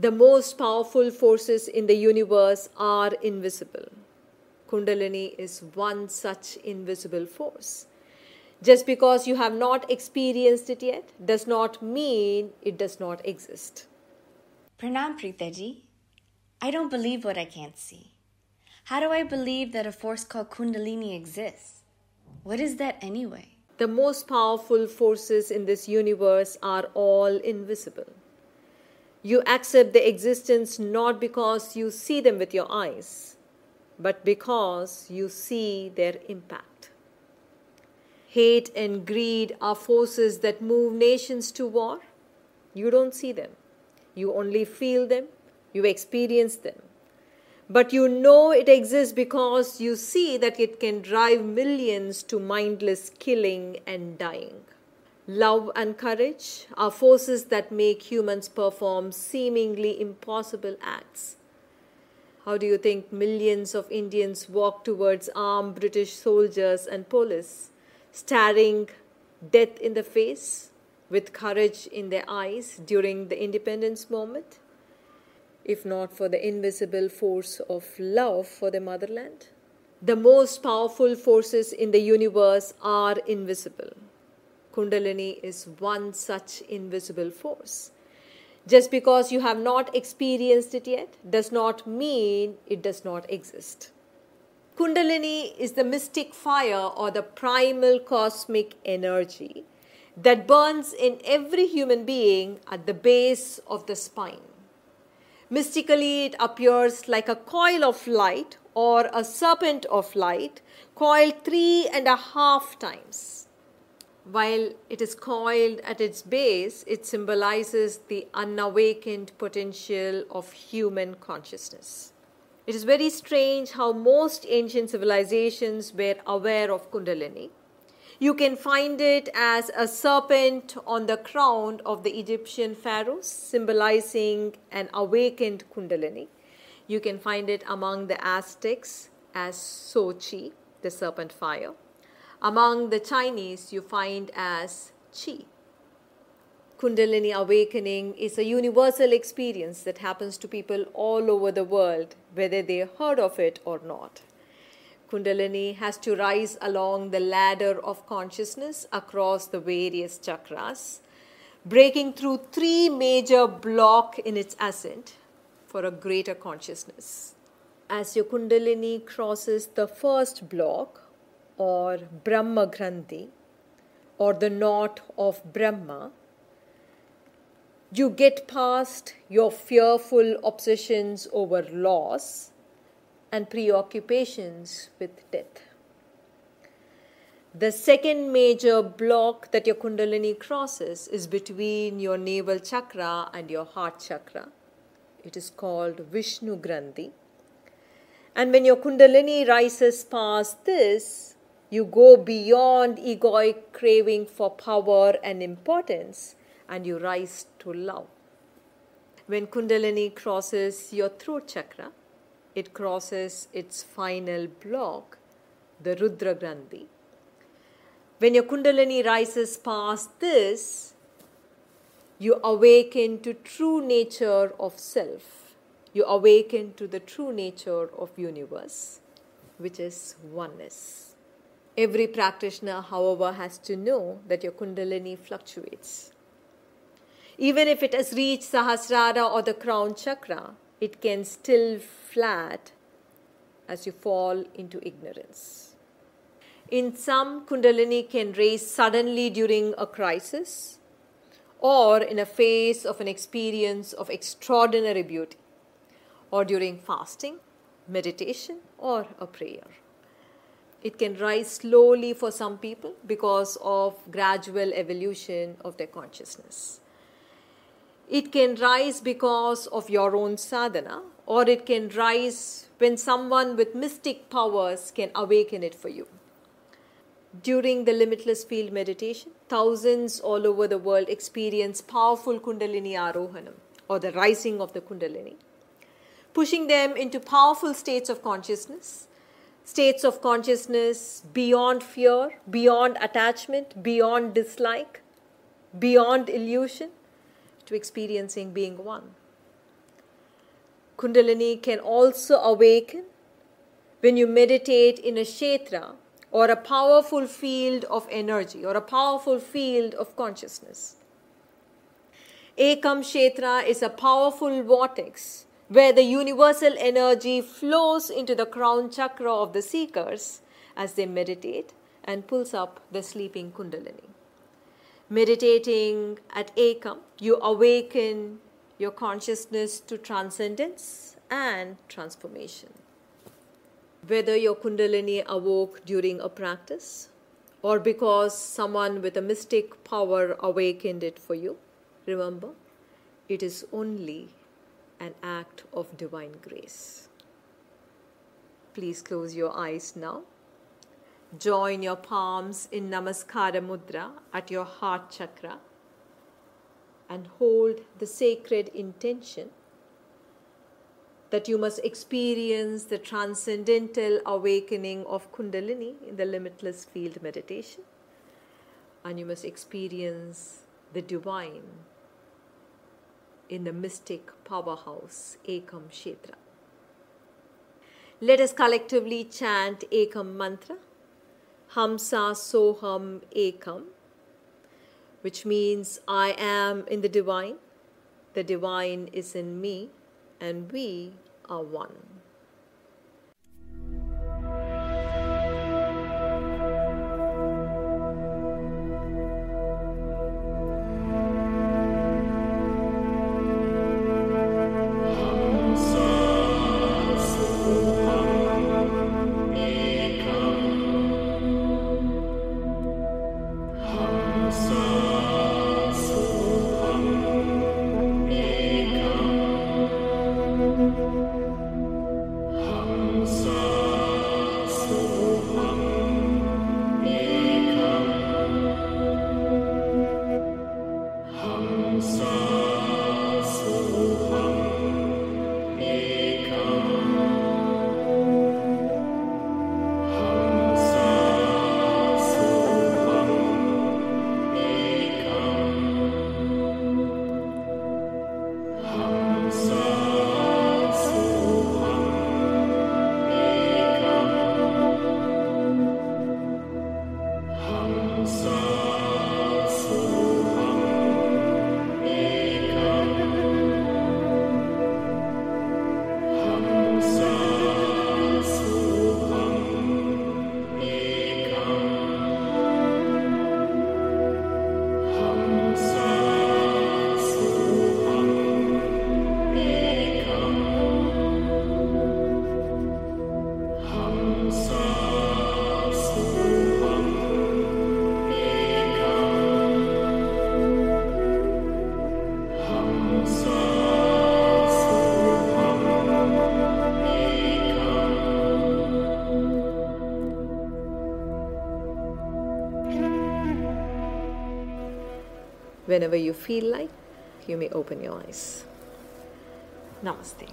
The most powerful forces in the universe are invisible. Kundalini is one such invisible force. Just because you have not experienced it yet does not mean it does not exist. Pranam Preethaji. I don't believe what I can't see. How do I believe that a force called Kundalini exists? What is that anyway? The most powerful forces in this universe are all invisible. You accept the existence not because you see them with your eyes, but because you see their impact. Hate and greed are forces that move nations to war. You don't see them, you only feel them, you experience them. But you know it exists because you see that it can drive millions to mindless killing and dying. Love and courage are forces that make humans perform seemingly impossible acts. How do you think millions of Indians walk towards armed British soldiers and police, staring death in the face with courage in their eyes during the independence moment? If not for the invisible force of love for the motherland? The most powerful forces in the universe are invisible. Kundalini is one such invisible force. Just because you have not experienced it yet does not mean it does not exist. Kundalini is the mystic fire or the primal cosmic energy that burns in every human being at the base of the spine. Mystically, it appears like a coil of light or a serpent of light coiled three and a half times. While it is coiled at its base, it symbolizes the unawakened potential of human consciousness. It is very strange how most ancient civilizations were aware of Kundalini. You can find it as a serpent on the crown of the Egyptian pharaohs, symbolizing an awakened Kundalini. You can find it among the Aztecs as Sochi, the serpent fire. Among the Chinese, you find as Qi. Kundalini awakening is a universal experience that happens to people all over the world, whether they heard of it or not. Kundalini has to rise along the ladder of consciousness across the various chakras, breaking through three major blocks in its ascent for a greater consciousness. As your Kundalini crosses the first block, or Brahma Granthi, or the knot of Brahma, you get past your fearful obsessions over loss and preoccupations with death. The second major block that your Kundalini crosses is between your navel chakra and your heart chakra. It is called Vishnu Granthi. And when your Kundalini rises past this, you go beyond egoic craving for power and importance and you rise to love. When Kundalini crosses your throat chakra, it crosses its final block, the Rudra Granthi. When your Kundalini rises past this, you awaken to true nature of self. You awaken to the true nature of universe, which is oneness. Every practitioner, however, has to know that your Kundalini fluctuates. Even if it has reached Sahasrara or the crown chakra, it can still flat as you fall into ignorance. In some, Kundalini can raise suddenly during a crisis or in a phase of an experience of extraordinary beauty or during fasting, meditation, or a prayer. It can rise slowly for some people because of gradual evolution of their consciousness. It can rise because of your own sadhana, or it can rise when someone with mystic powers can awaken it for you. During the limitless field meditation, thousands all over the world experience powerful Kundalini Arohanam, or the rising of the Kundalini, pushing them into powerful states of consciousness, states of consciousness beyond fear, beyond attachment, beyond dislike, beyond illusion, to experiencing being one. Kundalini can also awaken when you meditate in a kshetra or a powerful field of energy or a powerful field of consciousness. Ekam Kshetra is a powerful vortex where the universal energy flows into the crown chakra of the seekers as they meditate and pulls up the sleeping Kundalini. Meditating at Ekam, you awaken your consciousness to transcendence and transformation. Whether your Kundalini awoke during a practice or because someone with a mystic power awakened it for you, remember, it is only an act of divine grace. Please close your eyes now. Join your palms in Namaskara Mudra at your heart chakra and hold the sacred intention that you must experience the transcendental awakening of Kundalini in the limitless field meditation, and you must experience the divine in the mystic powerhouse Ekam Kshetra. Let us collectively chant Ekam mantra, Hamsa Soham Ekam, which means I am in the divine, the divine is in me, and we are one. Whenever you feel like, you may open your eyes. Namaste.